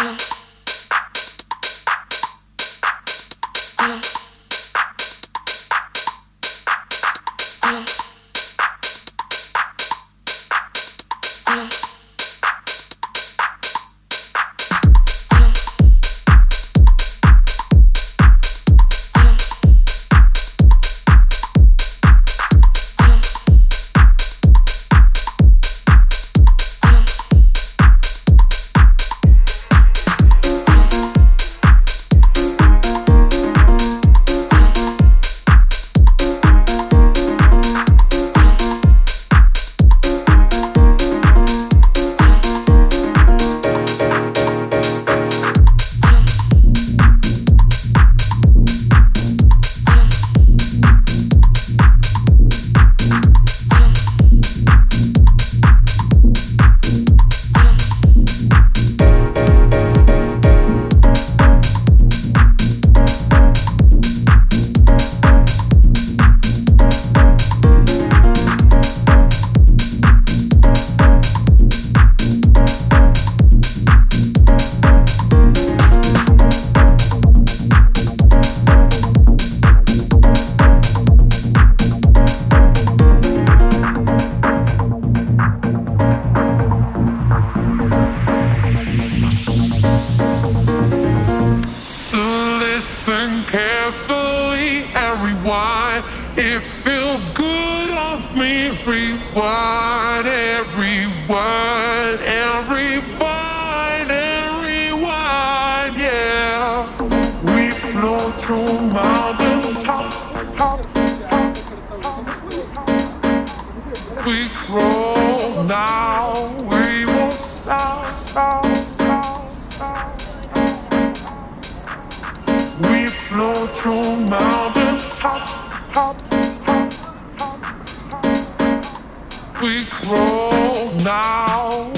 ah. Listen carefully and rewind. It feels good on me. Rewind every word, every vine, every wine, yeah. We flow through mountains, hop, hop, hop. We grow now. We grow now.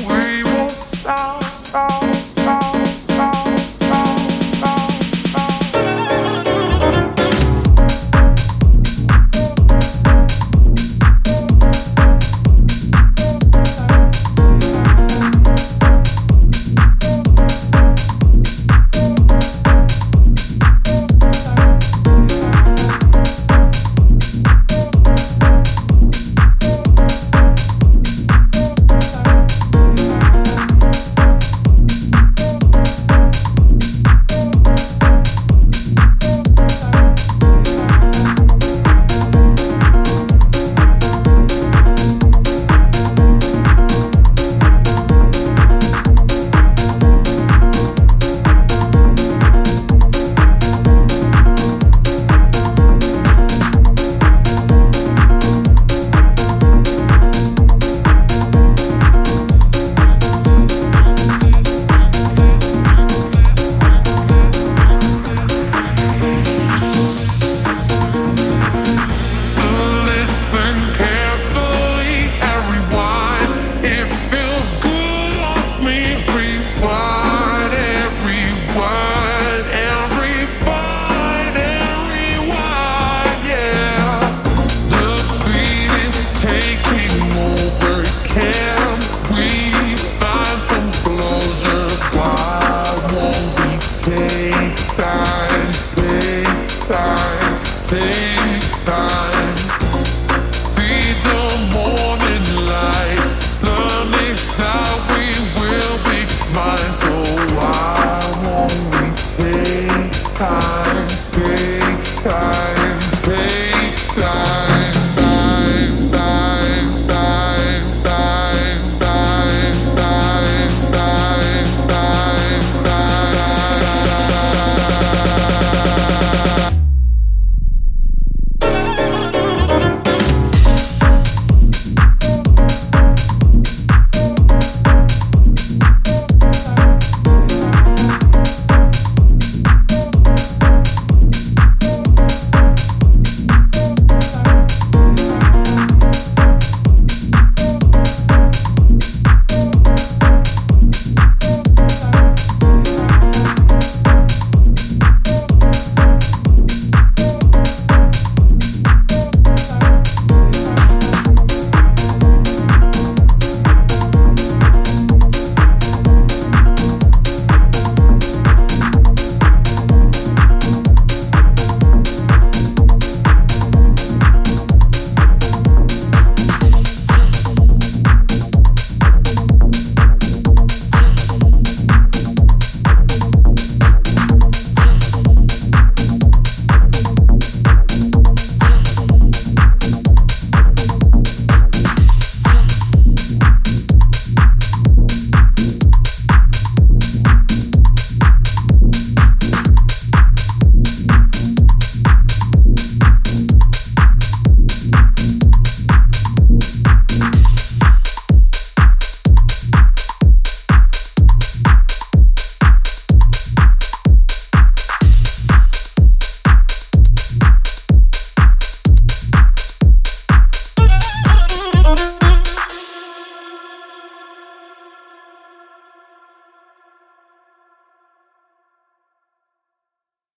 Take time, take time, take time.